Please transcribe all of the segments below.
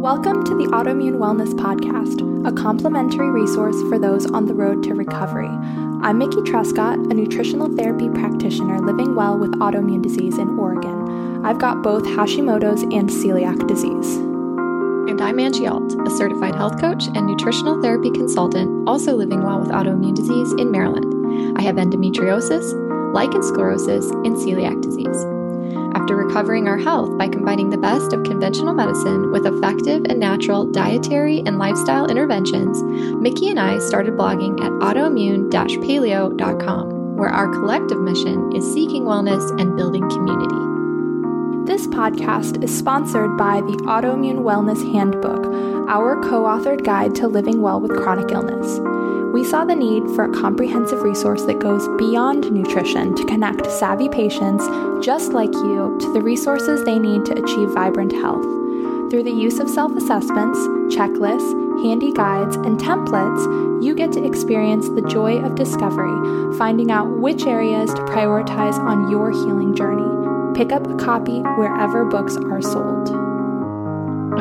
Welcome to the Autoimmune Wellness Podcast, a complimentary resource for those on the road to recovery. I'm Mickey Trescott, a nutritional therapy practitioner living well with autoimmune disease in Oregon. I've got both Hashimoto's and celiac disease. And I'm Angie Alt, a certified health coach and nutritional therapy consultant, also living well with autoimmune disease in Maryland. I have endometriosis, lichen sclerosis, and celiac disease after recovering our health by combining the best of conventional medicine with effective and natural dietary and lifestyle interventions, Mickey and I started blogging at autoimmune paleo.com, where our collective mission is seeking wellness and building community. This podcast is sponsored by the Autoimmune Wellness Handbook, our co authored guide to living well with chronic illness we saw the need for a comprehensive resource that goes beyond nutrition to connect savvy patients just like you to the resources they need to achieve vibrant health. Through the use of self assessments, checklists, handy guides, and templates, you get to experience the joy of discovery, finding out which areas to prioritize on your healing journey. Pick up a copy wherever books are sold.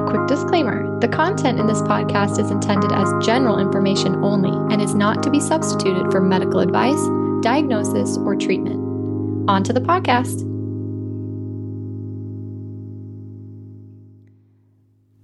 Quick disclaimer the content in this podcast is intended as general information only and is not to be substituted for medical advice, diagnosis, or treatment. On to the podcast.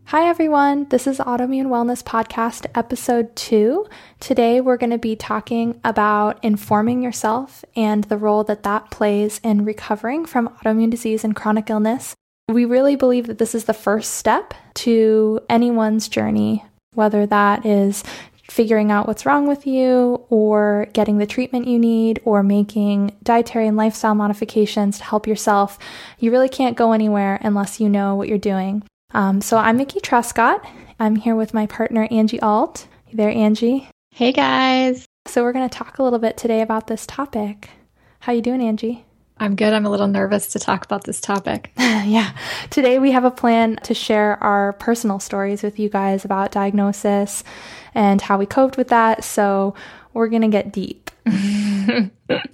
Hi, everyone. This is Autoimmune Wellness Podcast, episode two. Today, we're going to be talking about informing yourself and the role that that plays in recovering from autoimmune disease and chronic illness. We really believe that this is the first step to anyone's journey, whether that is figuring out what's wrong with you or getting the treatment you need or making dietary and lifestyle modifications to help yourself. You really can't go anywhere unless you know what you're doing. Um, so I'm Mickey Trescott. I'm here with my partner, Angie Alt. Hey there, Angie. Hey, guys. So we're going to talk a little bit today about this topic. How you doing, Angie? I'm good. I'm a little nervous to talk about this topic. yeah. Today we have a plan to share our personal stories with you guys about diagnosis and how we coped with that. So we're going to get deep.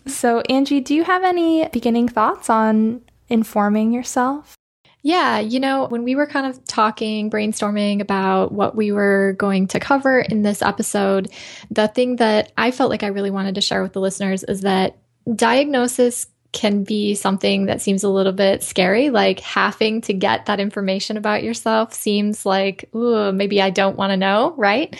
so, Angie, do you have any beginning thoughts on informing yourself? Yeah, you know, when we were kind of talking, brainstorming about what we were going to cover in this episode, the thing that I felt like I really wanted to share with the listeners is that diagnosis can be something that seems a little bit scary. Like having to get that information about yourself seems like, ooh, maybe I don't want to know, right?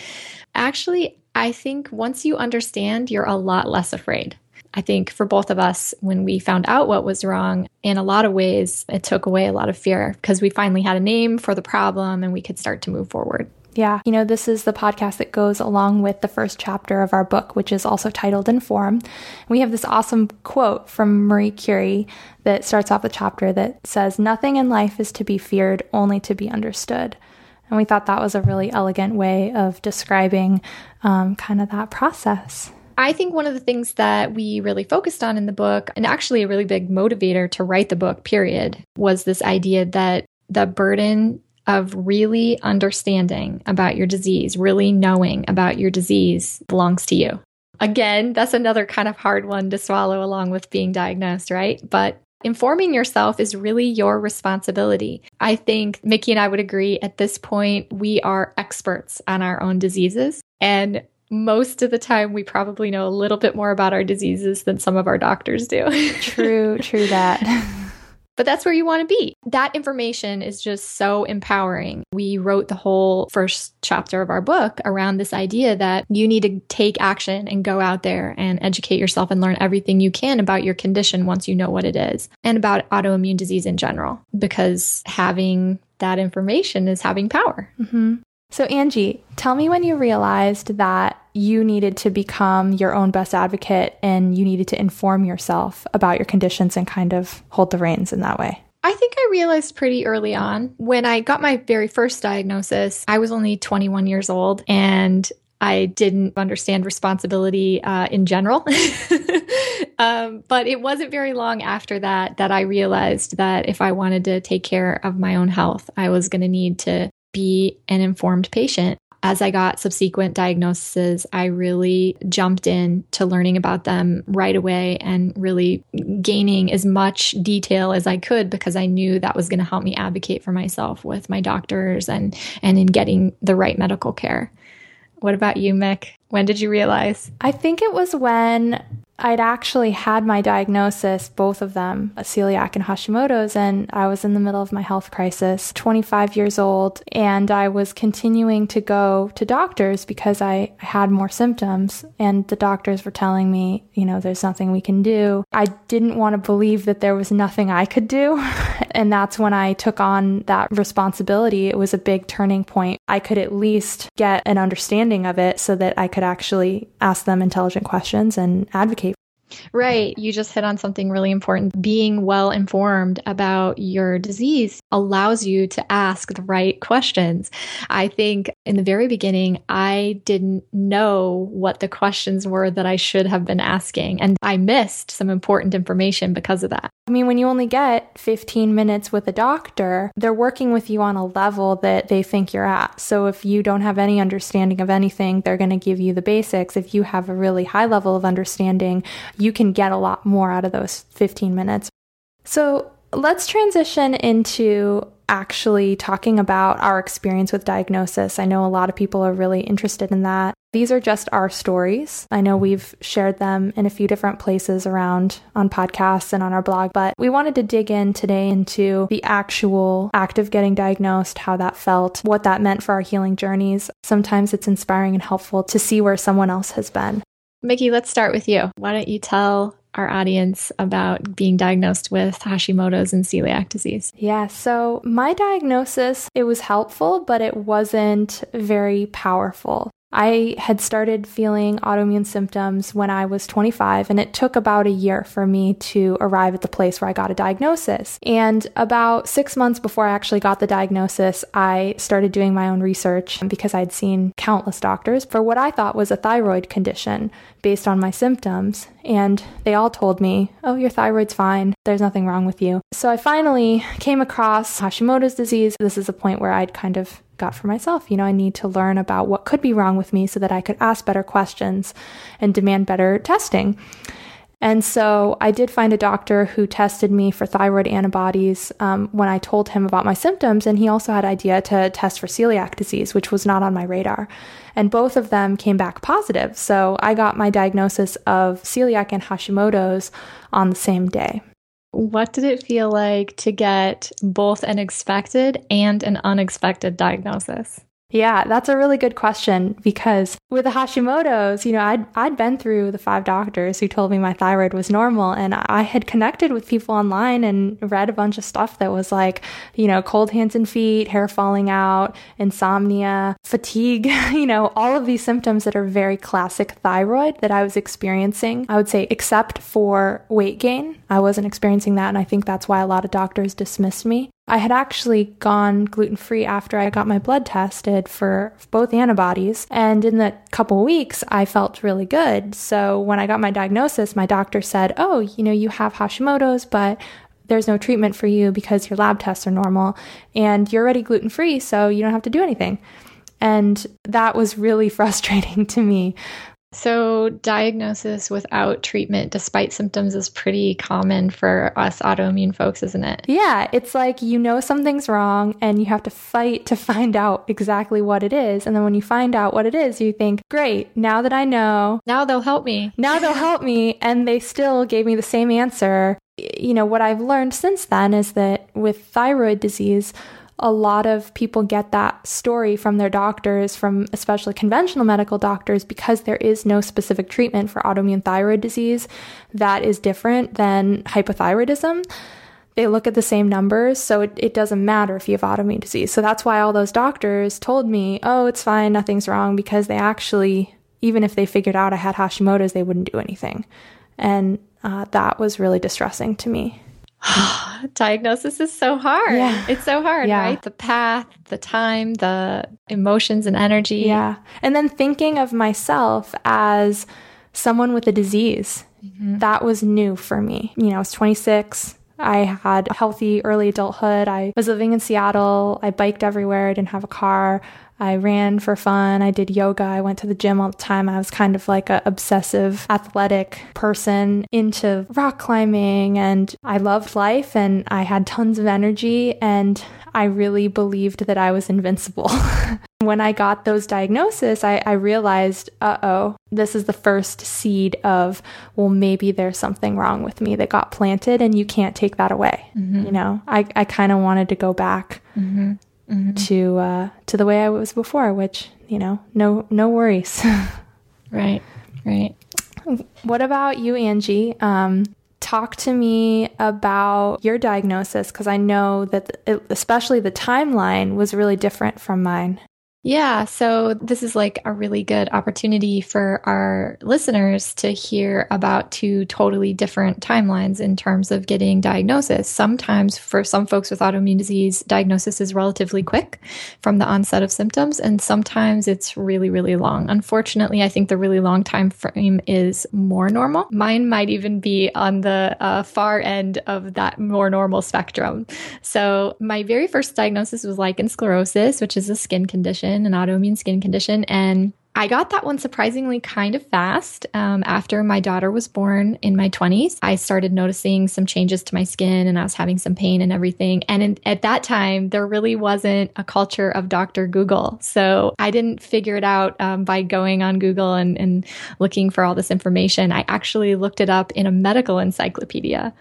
Actually, I think once you understand, you're a lot less afraid. I think for both of us, when we found out what was wrong, in a lot of ways, it took away a lot of fear because we finally had a name for the problem and we could start to move forward. Yeah. You know, this is the podcast that goes along with the first chapter of our book, which is also titled Inform. We have this awesome quote from Marie Curie that starts off the chapter that says, Nothing in life is to be feared, only to be understood. And we thought that was a really elegant way of describing um, kind of that process. I think one of the things that we really focused on in the book, and actually a really big motivator to write the book, period, was this idea that the burden of really understanding about your disease, really knowing about your disease belongs to you. Again, that's another kind of hard one to swallow along with being diagnosed, right? But informing yourself is really your responsibility. I think Mickey and I would agree at this point, we are experts on our own diseases. And most of the time, we probably know a little bit more about our diseases than some of our doctors do. true, true that. But that's where you want to be. That information is just so empowering. We wrote the whole first chapter of our book around this idea that you need to take action and go out there and educate yourself and learn everything you can about your condition once you know what it is and about autoimmune disease in general, because having that information is having power. Mm-hmm. So, Angie, tell me when you realized that you needed to become your own best advocate and you needed to inform yourself about your conditions and kind of hold the reins in that way. I think I realized pretty early on. When I got my very first diagnosis, I was only 21 years old and I didn't understand responsibility uh, in general. um, but it wasn't very long after that that I realized that if I wanted to take care of my own health, I was going to need to be an informed patient. as I got subsequent diagnoses, I really jumped in to learning about them right away and really gaining as much detail as I could because I knew that was going to help me advocate for myself with my doctors and and in getting the right medical care. What about you, Mick? When did you realize? I think it was when I'd actually had my diagnosis, both of them, celiac and Hashimoto's, and I was in the middle of my health crisis, 25 years old, and I was continuing to go to doctors because I had more symptoms, and the doctors were telling me, you know, there's nothing we can do. I didn't want to believe that there was nothing I could do, and that's when I took on that responsibility. It was a big turning point. I could at least get an understanding of it so that I could actually ask them intelligent questions and advocate Right. You just hit on something really important. Being well informed about your disease allows you to ask the right questions. I think in the very beginning, I didn't know what the questions were that I should have been asking, and I missed some important information because of that. I mean, when you only get 15 minutes with a doctor, they're working with you on a level that they think you're at. So if you don't have any understanding of anything, they're going to give you the basics. If you have a really high level of understanding, you can get a lot more out of those 15 minutes. So let's transition into actually talking about our experience with diagnosis. I know a lot of people are really interested in that. These are just our stories. I know we've shared them in a few different places around on podcasts and on our blog, but we wanted to dig in today into the actual act of getting diagnosed, how that felt, what that meant for our healing journeys. Sometimes it's inspiring and helpful to see where someone else has been. Mickey, let's start with you. Why don't you tell our audience about being diagnosed with Hashimoto's and celiac disease? Yeah, so my diagnosis, it was helpful, but it wasn't very powerful. I had started feeling autoimmune symptoms when I was 25, and it took about a year for me to arrive at the place where I got a diagnosis. And about six months before I actually got the diagnosis, I started doing my own research because I'd seen countless doctors for what I thought was a thyroid condition based on my symptoms. And they all told me, oh, your thyroid's fine. There's nothing wrong with you. So I finally came across Hashimoto's disease. This is a point where I'd kind of got for myself. You know, I need to learn about what could be wrong with me so that I could ask better questions and demand better testing. And so I did find a doctor who tested me for thyroid antibodies um, when I told him about my symptoms, and he also had idea to test for celiac disease, which was not on my radar. And both of them came back positive. So I got my diagnosis of celiac and Hashimoto's on the same day. What did it feel like to get both an expected and an unexpected diagnosis? Yeah, that's a really good question because with the Hashimoto's, you know, I'd, I'd been through the five doctors who told me my thyroid was normal and I had connected with people online and read a bunch of stuff that was like, you know, cold hands and feet, hair falling out, insomnia, fatigue, you know, all of these symptoms that are very classic thyroid that I was experiencing. I would say, except for weight gain, I wasn't experiencing that. And I think that's why a lot of doctors dismissed me. I had actually gone gluten free after I got my blood tested for both antibodies. And in the couple weeks, I felt really good. So when I got my diagnosis, my doctor said, Oh, you know, you have Hashimoto's, but there's no treatment for you because your lab tests are normal and you're already gluten free, so you don't have to do anything. And that was really frustrating to me so, diagnosis without treatment despite symptoms is pretty common for us autoimmune folks, isn't it? Yeah, it's like you know something's wrong and you have to fight to find out exactly what it is. And then when you find out what it is, you think, great, now that I know, now they'll help me. Now they'll help me. And they still gave me the same answer. You know, what I've learned since then is that with thyroid disease, a lot of people get that story from their doctors, from especially conventional medical doctors, because there is no specific treatment for autoimmune thyroid disease that is different than hypothyroidism. They look at the same numbers, so it, it doesn't matter if you have autoimmune disease. So that's why all those doctors told me, oh, it's fine, nothing's wrong, because they actually, even if they figured out I had Hashimoto's, they wouldn't do anything. And uh, that was really distressing to me. Diagnosis is so hard. Yeah. It's so hard, yeah. right? The path, the time, the emotions and energy. Yeah. And then thinking of myself as someone with a disease, mm-hmm. that was new for me. You know, I was 26. I had a healthy early adulthood. I was living in Seattle. I biked everywhere. I didn't have a car. I ran for fun. I did yoga. I went to the gym all the time. I was kind of like an obsessive athletic person into rock climbing and I loved life and I had tons of energy and I really believed that I was invincible. when I got those diagnoses, I, I realized, uh oh, this is the first seed of, well, maybe there's something wrong with me that got planted and you can't take that away. Mm-hmm. You know, I, I kind of wanted to go back. Mm-hmm mm-hmm. to uh, to the way I was before, which you know, no no worries. right, right. What about you, Angie? Um, talk to me about your diagnosis because I know that, it, especially the timeline, was really different from mine. Yeah, so this is like a really good opportunity for our listeners to hear about two totally different timelines in terms of getting diagnosis. Sometimes for some folks with autoimmune disease, diagnosis is relatively quick from the onset of symptoms, and sometimes it's really, really long. Unfortunately, I think the really long time frame is more normal. Mine might even be on the uh, far end of that more normal spectrum. So my very first diagnosis was lichen sclerosis, which is a skin condition condition, an autoimmune skin condition. And I got that one surprisingly kind of fast. Um, after my daughter was born in my 20s, I started noticing some changes to my skin and I was having some pain and everything. And in, at that time, there really wasn't a culture of Dr. Google. So I didn't figure it out um, by going on Google and, and looking for all this information. I actually looked it up in a medical encyclopedia.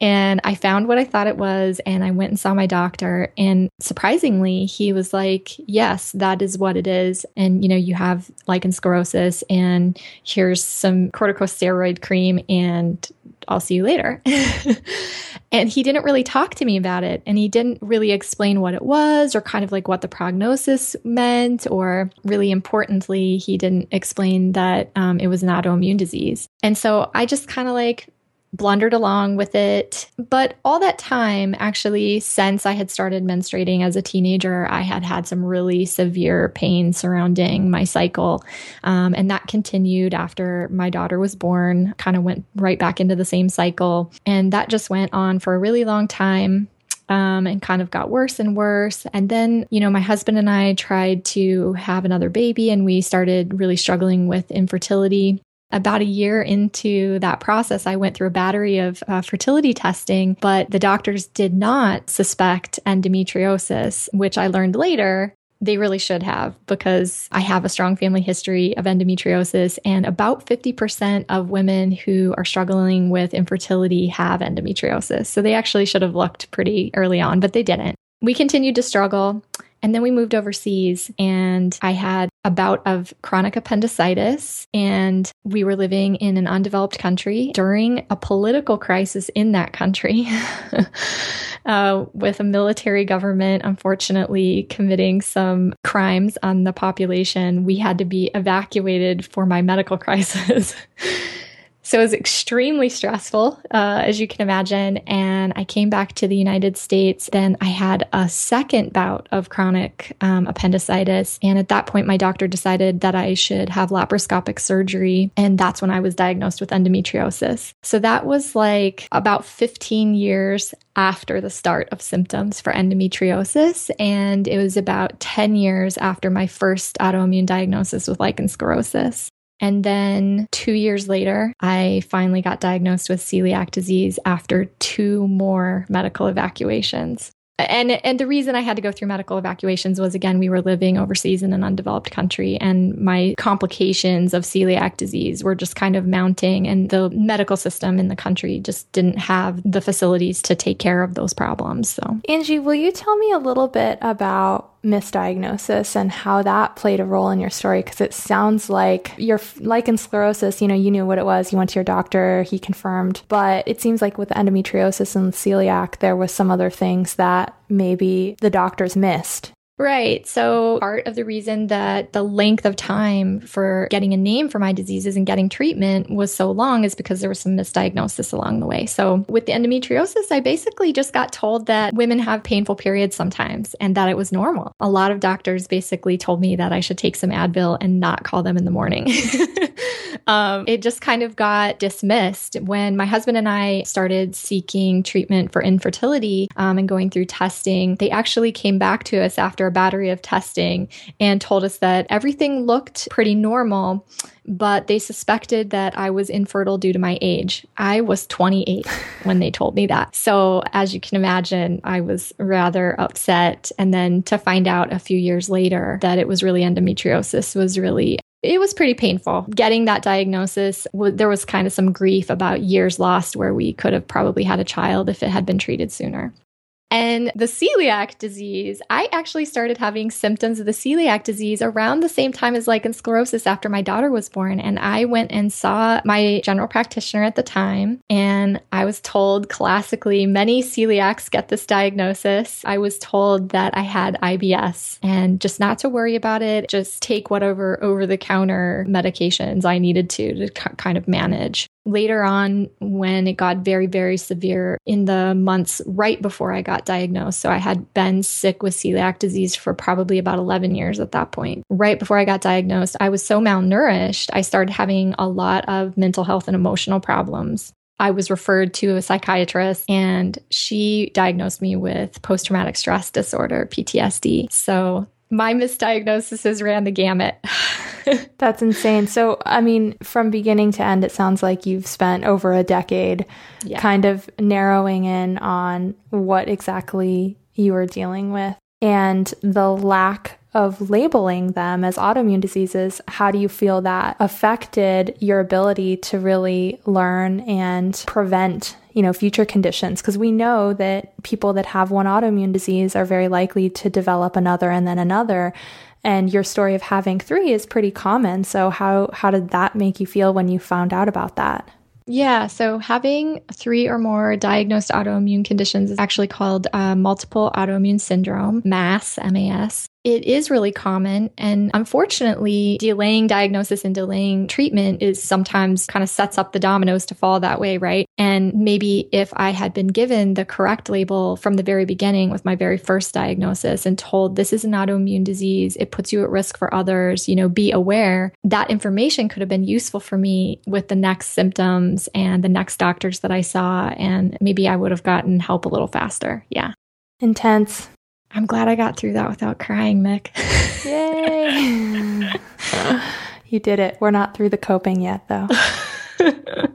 And I found what I thought it was, and I went and saw my doctor. And surprisingly, he was like, Yes, that is what it is. And, you know, you have lichen sclerosis, and here's some corticosteroid cream, and I'll see you later. and he didn't really talk to me about it. And he didn't really explain what it was or kind of like what the prognosis meant. Or really importantly, he didn't explain that um, it was an autoimmune disease. And so I just kind of like blundered along with it. But all that time, actually, since I had started menstruating as a teenager, I had had some really severe pain surrounding my cycle. Um, and that continued after my daughter was born, kind of went right back into the same cycle. And that just went on for a really long time. Um, and kind of got worse and worse. And then, you know, my husband and I tried to have another baby and we started really struggling with infertility about a year into that process, I went through a battery of uh, fertility testing, but the doctors did not suspect endometriosis, which I learned later they really should have because I have a strong family history of endometriosis, and about 50% of women who are struggling with infertility have endometriosis. So they actually should have looked pretty early on, but they didn't. We continued to struggle. And then we moved overseas and I had a bout of chronic appendicitis and we were living in an undeveloped country during a political crisis in that country uh, with a military government unfortunately committing some crimes on the population. We had to be evacuated for my medical crisis. So it was extremely stressful, uh, as you can imagine. And I came back to the United States. Then I had a second bout of chronic um, appendicitis. And at that point, my doctor decided that I should have laparoscopic surgery. And that's when I was diagnosed with endometriosis. So that was like about 15 years after the start of symptoms for endometriosis. And it was about 10 years after my first autoimmune diagnosis with lichen sclerosis. And then two years later, I finally got diagnosed with celiac disease after two more medical evacuations. And and the reason I had to go through medical evacuations was again we were living overseas in an undeveloped country and my complications of celiac disease were just kind of mounting and the medical system in the country just didn't have the facilities to take care of those problems so. Angie will you tell me a little bit about misdiagnosis and how that played a role in your story because it sounds like your in sclerosis you know you knew what it was you went to your doctor he confirmed. But it seems like with endometriosis and celiac there was some other things that maybe the doctors missed Right. So, part of the reason that the length of time for getting a name for my diseases and getting treatment was so long is because there was some misdiagnosis along the way. So, with the endometriosis, I basically just got told that women have painful periods sometimes and that it was normal. A lot of doctors basically told me that I should take some Advil and not call them in the morning. um, it just kind of got dismissed when my husband and I started seeking treatment for infertility um, and going through testing. They actually came back to us after battery of testing and told us that everything looked pretty normal, but they suspected that I was infertile due to my age. I was 28 when they told me that. So, as you can imagine, I was rather upset. And then to find out a few years later that it was really endometriosis was really it was pretty painful getting that diagnosis. There was kind of some grief about years lost where we could have probably had a child if it had been treated sooner. And the celiac disease, I actually started having symptoms of the celiac disease around the same time as lichen sclerosis after my daughter was born. And I went and saw my general practitioner at the time. And I was told classically, many celiacs get this diagnosis. I was told that I had IBS and just not to worry about it, just take whatever over the counter medications I needed to to kind of manage later on when it got very very severe in the months right before i got diagnosed. So i had been sick with celiac disease for probably about 11 years at that point. Right before i got diagnosed i was so malnourished i started having a lot of mental health and emotional problems. I was referred to a psychiatrist and she diagnosed me with post traumatic stress disorder, PTSD. So my misdiagnoses ran the gamut. That's insane. So, I mean, from beginning to end, it sounds like you've spent over a decade yeah. kind of narrowing in on what exactly you were dealing with and the lack of labeling them as autoimmune diseases. How do you feel that affected your ability to really learn and prevent you know, future conditions because we know that people that have one autoimmune disease are very likely to develop another and then another. And your story of having three is pretty common. So how how did that make you feel when you found out about that? Yeah, so having three or more diagnosed autoimmune conditions is actually called uh, multiple autoimmune syndrome, MAS, MAS. It is really common. And unfortunately, delaying diagnosis and delaying treatment is sometimes kind of sets up the dominoes to fall that way, right? And maybe if I had been given the correct label from the very beginning with my very first diagnosis and told this is an autoimmune disease, it puts you at risk for others, you know, be aware, that information could have been useful for me with the next symptoms and the next doctors that I saw. And maybe I would have gotten help a little faster. Yeah. Intense. I'm glad I got through that without crying, Mick. Yay! you did it. We're not through the coping yet, though.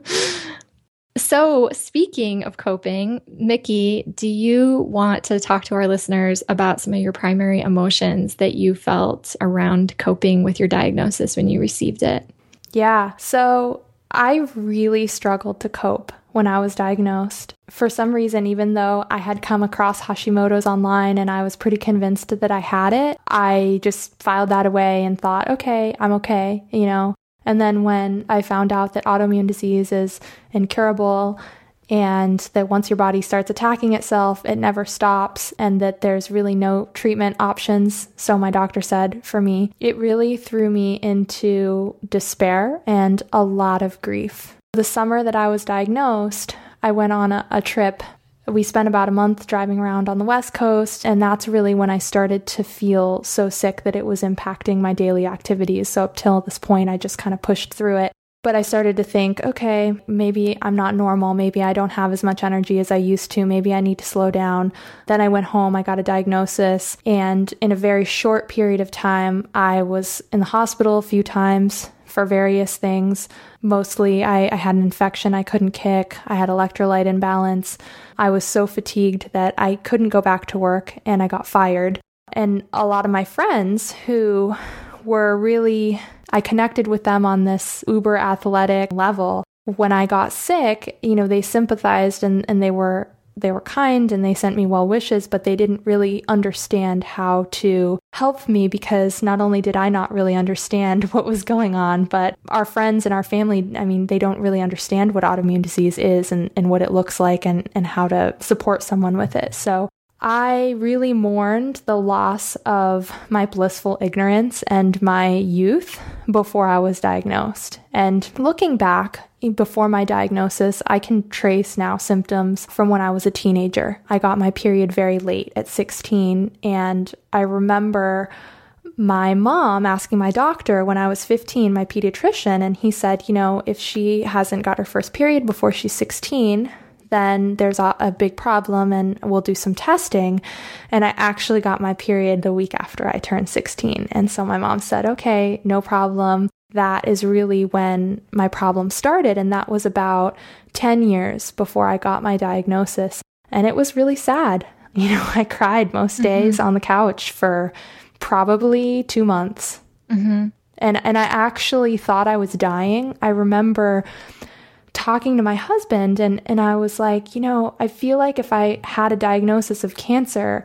so, speaking of coping, Mickey, do you want to talk to our listeners about some of your primary emotions that you felt around coping with your diagnosis when you received it? Yeah. So, I really struggled to cope when I was diagnosed. For some reason, even though I had come across Hashimoto's online and I was pretty convinced that I had it, I just filed that away and thought, okay, I'm okay, you know. And then when I found out that autoimmune disease is incurable and that once your body starts attacking itself, it never stops, and that there's really no treatment options, so my doctor said for me, it really threw me into despair and a lot of grief. The summer that I was diagnosed, I went on a, a trip. We spent about a month driving around on the West Coast, and that's really when I started to feel so sick that it was impacting my daily activities. So, up till this point, I just kind of pushed through it. But I started to think, okay, maybe I'm not normal. Maybe I don't have as much energy as I used to. Maybe I need to slow down. Then I went home, I got a diagnosis, and in a very short period of time, I was in the hospital a few times for various things. Mostly, I, I, had an infection I couldn't kick, I had electrolyte imbalance. I was so fatigued that I couldn't go back to work and I got fired. And a lot of my friends who were really, I connected with them on this uber athletic level. When I got sick, you know, they sympathized and, and they were they were kind and they sent me well wishes, but they didn't really understand how to help me because not only did I not really understand what was going on, but our friends and our family, I mean, they don't really understand what autoimmune disease is and, and what it looks like and, and how to support someone with it. So I really mourned the loss of my blissful ignorance and my youth before I was diagnosed. And looking back, before my diagnosis, I can trace now symptoms from when I was a teenager. I got my period very late at 16, and I remember my mom asking my doctor when I was 15, my pediatrician, and he said, you know, if she hasn't got her first period before she's 16, then there's a, a, big problem and we'll do some testing. And I actually got my period the week after I turned 16. And so my mom said, okay, no problem. That is really when my problem started. And that was about 10 years before I got my diagnosis. And it was really sad. You know, I cried most mm-hmm. days mm-hmm. on the couch for probably two months. Mm-hmm. And, and I actually thought I was dying. I remember talking to my husband and and I was like, you know, I feel like if I had a diagnosis of cancer,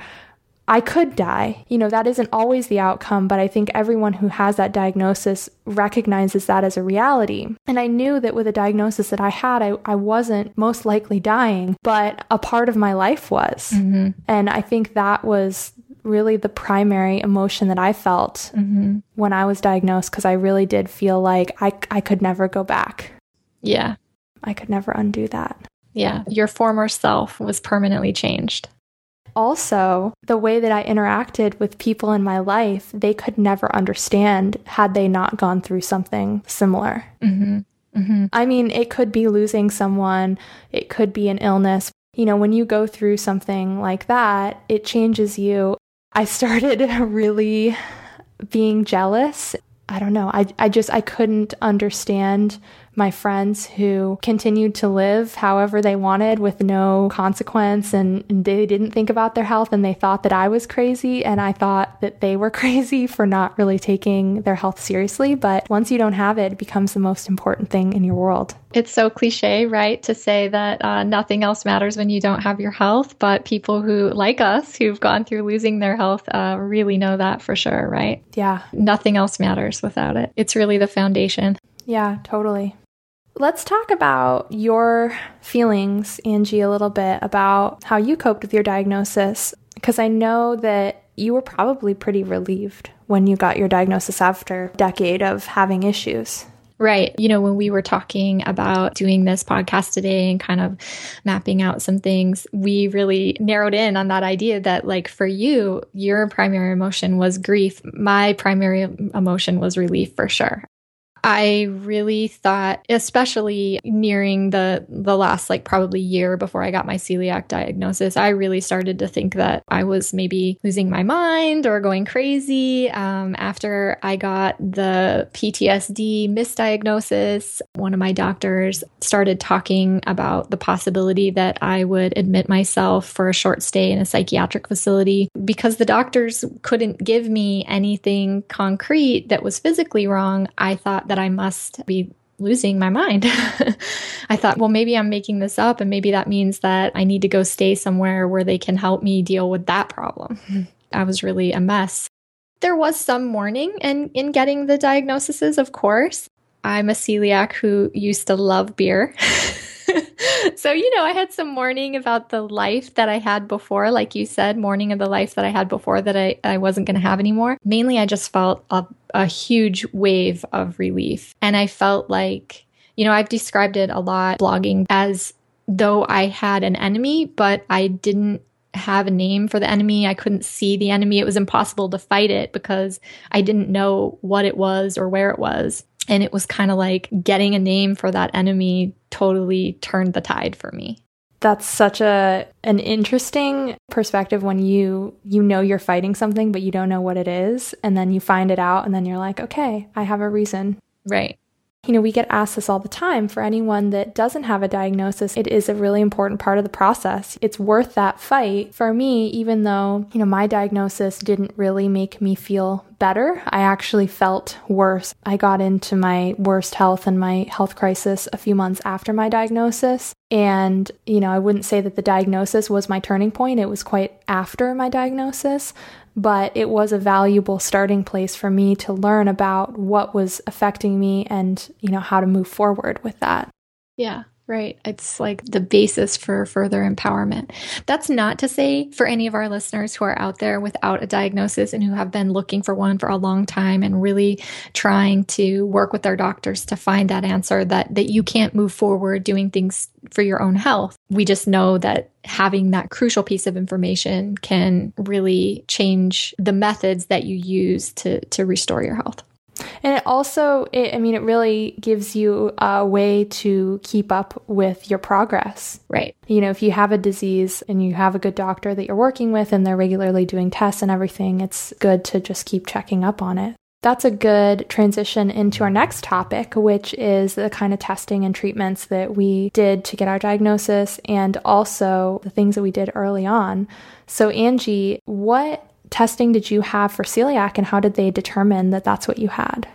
I could die. You know, that isn't always the outcome, but I think everyone who has that diagnosis recognizes that as a reality. And I knew that with a diagnosis that I had, I, I wasn't most likely dying, but a part of my life was. Mm-hmm. And I think that was really the primary emotion that I felt mm-hmm. when I was diagnosed because I really did feel like I, I could never go back. Yeah. I could never undo that. Yeah, your former self was permanently changed. Also, the way that I interacted with people in my life, they could never understand had they not gone through something similar. Mm-hmm. Mm-hmm. I mean, it could be losing someone, it could be an illness. You know, when you go through something like that, it changes you. I started really being jealous. I don't know. I, I just, I couldn't understand my friends who continued to live however they wanted with no consequence and, they didn't think about their health and they thought that I was crazy and I thought that they were crazy for not really taking their health seriously. But once you don't have it, it becomes the most important thing in your world. It's so cliche, right, to say that uh, nothing else matters when you don't have your health. But people who, like us, who've gone through losing their health, uh, really know that for sure, right? Yeah. Nothing else matters without it. It's really the foundation. Yeah, totally. Let's talk about your feelings, Angie, a little bit about how you coped with your diagnosis. Because I know that you were probably pretty relieved when you got your diagnosis after a decade of having issues. Right. You know, when we were talking about doing this podcast today and kind of mapping out some things, we really narrowed in on that idea that, like, for you, your primary emotion was grief. My primary emotion was relief for sure. I really thought, especially nearing the the last like probably year before I got my celiac diagnosis, I really started to think that I was maybe losing my mind or going crazy. Um, after I got the PTSD misdiagnosis, one of my doctors started talking about the possibility that I would admit myself for a short stay in a psychiatric facility because the doctors couldn't give me anything concrete that was physically wrong. I thought that I must be losing my mind. I thought, well, maybe I'm making this up, and maybe that means that I need to go stay somewhere where they can help me deal with that problem. I was really a mess. There was some mourning in, in getting the diagnoses, of course. I'm a celiac who used to love beer. so, you know, I had some mourning about the life that I had before, like you said, mourning of the life that I had before that I, I wasn't going to have anymore. Mainly, I just felt a, a huge wave of relief. And I felt like, you know, I've described it a lot blogging as though I had an enemy, but I didn't have a name for the enemy. I couldn't see the enemy. It was impossible to fight it because I didn't know what it was or where it was. And it was kind of like getting a name for that enemy totally turned the tide for me. That's such a an interesting perspective when you you know you're fighting something but you don't know what it is and then you find it out and then you're like, "Okay, I have a reason." Right. You know, we get asked this all the time. For anyone that doesn't have a diagnosis, it is a really important part of the process. It's worth that fight. For me, even though, you know, my diagnosis didn't really make me feel better, I actually felt worse. I got into my worst health and my health crisis a few months after my diagnosis. And, you know, I wouldn't say that the diagnosis was my turning point. It was quite after my diagnosis but it was a valuable starting place for me to learn about what was affecting me and, you know, how to move forward with that. Yeah, Right. It's like the basis for further empowerment. That's not to say for any of our listeners who are out there without a diagnosis and who have been looking for one for a long time and really trying to work with their doctors to find that answer that that you can't move forward doing things for your own health. We just know that having that crucial piece of information can really change the methods that you use to to restore your health. And it also, it, I mean, it really gives you a way to keep up with your progress. Right. You know, if you have a disease and you have a good doctor that you're working with and they're regularly doing tests and everything, it's good to just keep checking up on it. That's a good transition into our next topic, which is the kind of testing and treatments that we did to get our diagnosis and also the things that we did early on. So, Angie, what testing did you have for celiac and how did they determine that that's what you had?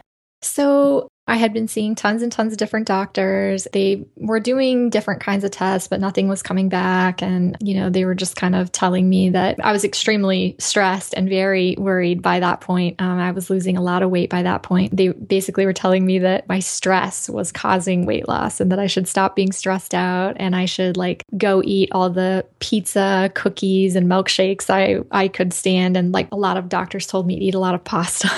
So, I had been seeing tons and tons of different doctors. They were doing different kinds of tests, but nothing was coming back. And, you know, they were just kind of telling me that I was extremely stressed and very worried by that point. Um, I was losing a lot of weight by that point. They basically were telling me that my stress was causing weight loss and that I should stop being stressed out and I should like go eat all the pizza, cookies, and milkshakes I, I could stand. And like a lot of doctors told me to eat a lot of pasta,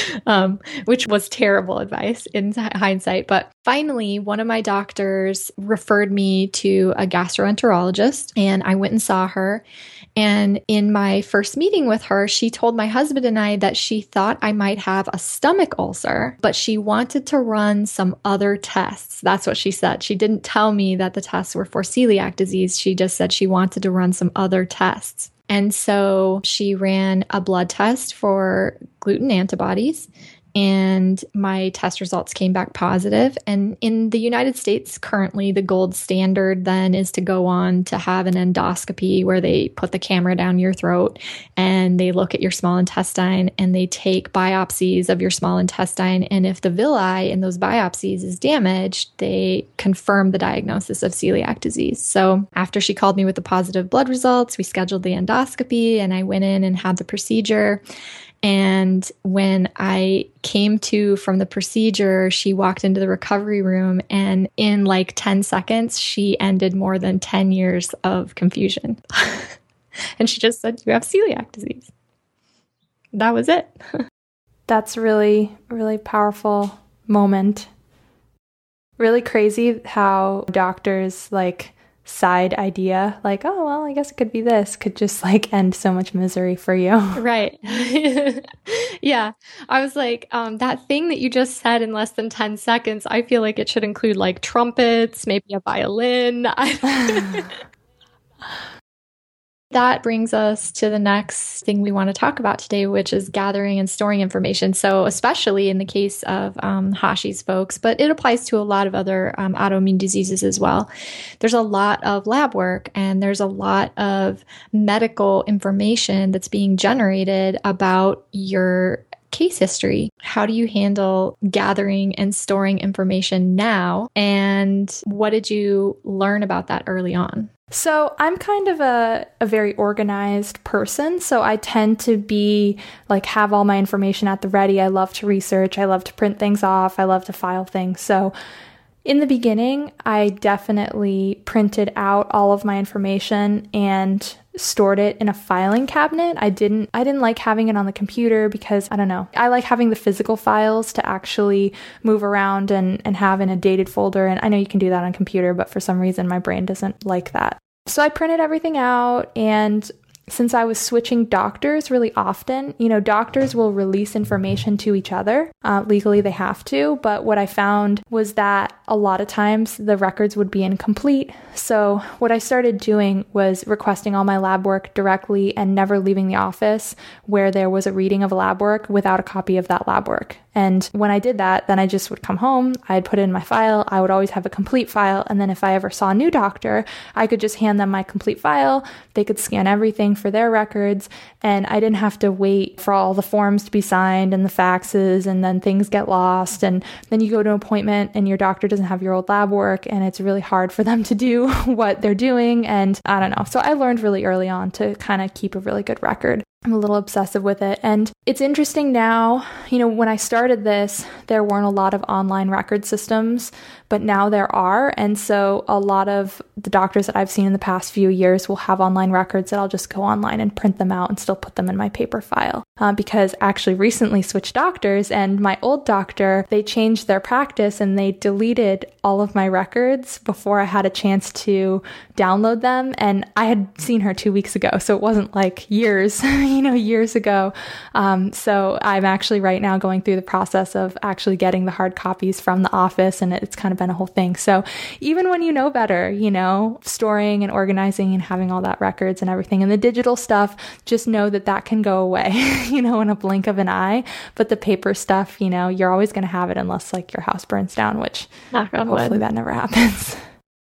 um, which was terrible advice in hindsight. But finally, one of my doctors referred me to a gastroenterologist, and I went and saw her. And in my first meeting with her, she told my husband and I that she thought I might have a stomach ulcer, but she wanted to run some other tests. That's what she said. She didn't tell me that the tests were for celiac disease. She just said she wanted to run some other tests. And so she ran a blood test for gluten antibodies and my test results came back positive. And in the United States, currently, the gold standard then is to go on to have an endoscopy where they put the camera down your throat and they look at your small intestine and they take biopsies of your small intestine. And if the villi in those biopsies is damaged, they confirm the diagnosis of celiac disease. So after she called me with the positive blood results, we scheduled the endoscopy and I went in and had the procedure. And when I came to from the procedure, she walked into the recovery room, and in like 10 seconds, she ended more than 10 years of confusion. and she just said, You have celiac disease. That was it. That's really, really powerful moment. Really crazy how doctors like side idea like oh well i guess it could be this could just like end so much misery for you. Right. Yeah. I was like um, that thing that you just said in less than 10 seconds i feel like it should include like trumpets maybe a violin that brings us to the next thing we want to talk about today, which is gathering and storing information. So, especially in the case of um, Hashi's folks, but it applies to a lot of other um, autoimmune diseases as well. There's a lot of lab work and there's a lot of medical information that's being generated about your case history. How do you handle gathering and storing information now? And what did you learn about that early on? So, I'm kind of a, a very organized person. So, I tend to be like, have all my information at the ready. I love to research. I love to print things off. I love to file things. So, in the beginning, I definitely printed out all of my information and stored it in a filing cabinet. I didn't I didn't like having it on the computer because I don't know. I like having the physical files to actually move around and, and have in a dated folder. And I know you can do that on computer, but for some reason my brain doesn't like that. So I printed everything out and since I was switching doctors really often, you know, doctors will release information to each other. Uh, legally, they have to. But what I found was that a lot of times the records would be incomplete. So, what I started doing was requesting all my lab work directly and never leaving the office where there was a reading of lab work without a copy of that lab work. And when I did that, then I just would come home, I'd put in my file, I would always have a complete file. And then if I ever saw a new doctor, I could just hand them my complete file. They could scan everything for their records. And I didn't have to wait for all the forms to be signed and the faxes, and then things get lost. And then you go to an appointment and your doctor doesn't have your old lab work, and it's really hard for them to do what they're doing. And I don't know. So I learned really early on to kind of keep a really good record. I'm a little obsessive with it. And it's interesting now, you know, when I started this, there weren't a lot of online record systems, but now there are. And so a lot of the doctors that I've seen in the past few years will have online records that I'll just go online and print them out and still put them in my paper file. Uh, because actually recently switched doctors, and my old doctor, they changed their practice and they deleted all of my records before I had a chance to download them. And I had seen her two weeks ago, so it wasn't like years. you know, years ago. Um, so I'm actually right now going through the process of actually getting the hard copies from the office, and it's kind of been a whole thing. So even when you know better, you know, storing and organizing and having all that records and everything, and the digital stuff, just know that that can go away, you know, in a blink of an eye. But the paper stuff, you know, you're always going to have it unless like your house burns down, which hopefully wood. that never happens.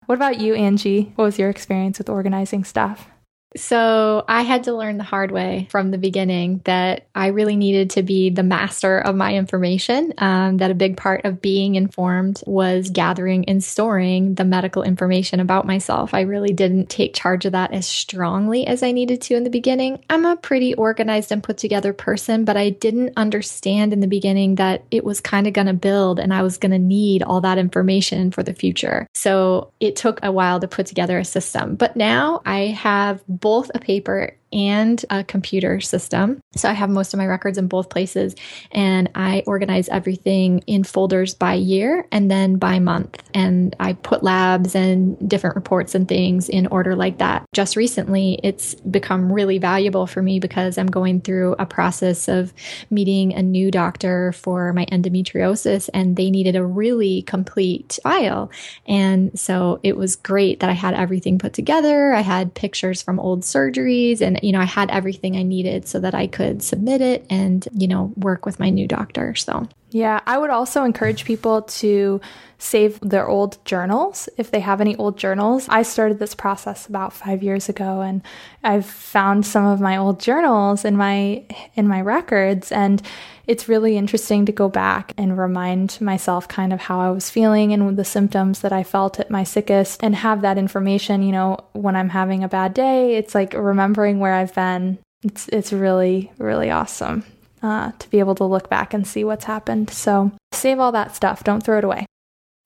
What about you, Angie? What was your experience with organizing stuff? So I had to learn the hard way from the beginning that I really needed to be the master of my information. Um, that a big part of being informed was gathering and storing the medical information about myself. I really didn't take charge of that as strongly as I needed to in the beginning. I'm a pretty organized and put together person, but I didn't understand in the beginning that it was kind of going to build and I was going to need all that information for the future. So it took a while to put together a system. But now I have both a paper and a computer system. So I have most of my records in both places and I organize everything in folders by year and then by month. And I put labs and different reports and things in order like that. Just recently, it's become really valuable for me because I'm going through a process of meeting a new doctor for my endometriosis and they needed a really complete file. And so it was great that I had everything put together. I had pictures from old surgeries and you know, I had everything I needed so that I could submit it and, you know, work with my new doctor. So, yeah, I would also encourage people to save their old journals if they have any old journals. I started this process about 5 years ago and I've found some of my old journals in my in my records and it's really interesting to go back and remind myself kind of how I was feeling and the symptoms that I felt at my sickest and have that information, you know, when I'm having a bad day, it's like remembering where I've been. It's it's really really awesome. Uh, to be able to look back and see what's happened. So save all that stuff. Don't throw it away.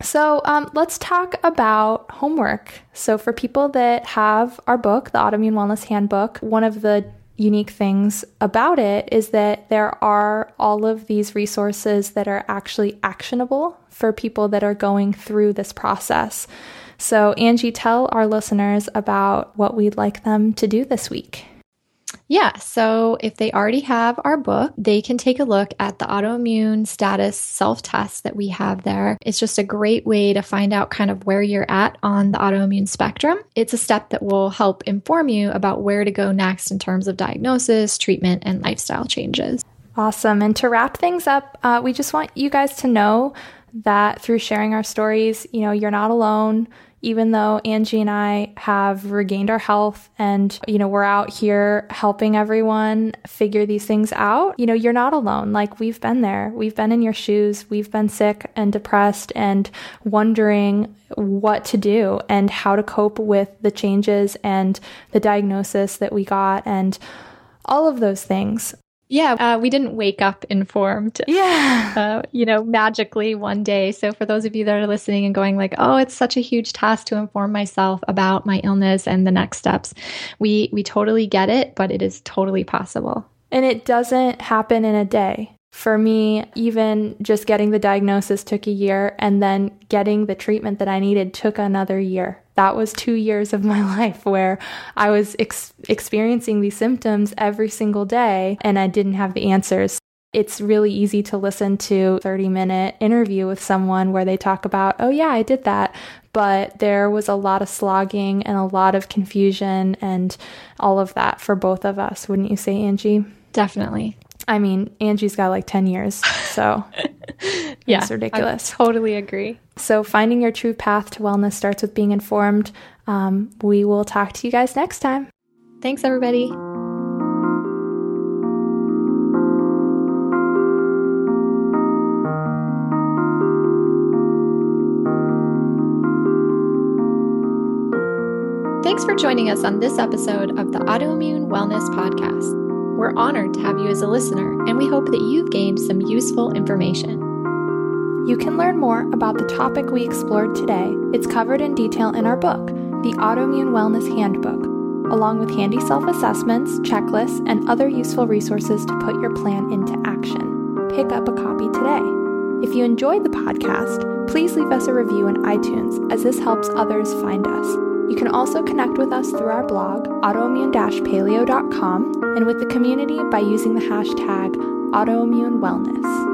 So, um, let's talk about homework. So, for people that have our book, the Autoimmune Wellness Handbook, one of the unique things about it is that there are all of these resources that are actually actionable for people that are going through this process. So, Angie, tell our listeners about what we'd like them to do this week. Yeah. So if they already have our book, they can take a look at the autoimmune status self test that we have there. It's just a great way to find out kind of where you're at on the autoimmune spectrum. It's a step that will help inform you about where to go next in terms of diagnosis, treatment, and lifestyle changes. Awesome. And to wrap things up, uh, we just want you guys to know that through sharing our stories, you know, you're not alone even though Angie and I have regained our health and, you know, we're out here helping everyone figure these things out, you know, you're not alone. Like we've been there. We've been in your shoes. We've been sick and depressed and wondering what to do and how to cope with the changes and the diagnosis that we got and all of those things. Yeah, uh, we didn't wake up informed. Yeah. Uh, you know, magically one day. So for those of you that are listening and going like, "Oh, it's such a huge task to inform myself about my illness and the next steps." We we totally get it, but it is totally possible. And it doesn't happen in a day. For me, even just getting the diagnosis took a year, and then getting the treatment that I needed took another year. That was two years of my life where I was ex- experiencing these symptoms every single day, and I didn't have the answers. It's really easy to listen to 30 minute interview with someone where they talk about, oh yeah, I did that. But there was a lot of slogging and a lot of confusion and all of that for both of us, wouldn't you say, Angie? Definitely. I mean, Angie's got like 10 years, so yeah, it's ridiculous. I totally agree. So, finding your true path to wellness starts with being informed. Um, we will talk to you guys next time. Thanks, everybody. Thanks for joining us on this episode of the Autoimmune Wellness Podcast. We're honored to have you as a listener, and we hope that you've gained some useful information. You can learn more about the topic we explored today. It's covered in detail in our book, The Autoimmune Wellness Handbook, along with handy self assessments, checklists, and other useful resources to put your plan into action. Pick up a copy today. If you enjoyed the podcast, please leave us a review in iTunes as this helps others find us. You can also connect with us through our blog, autoimmune-paleo.com, and with the community by using the hashtag autoimmune wellness.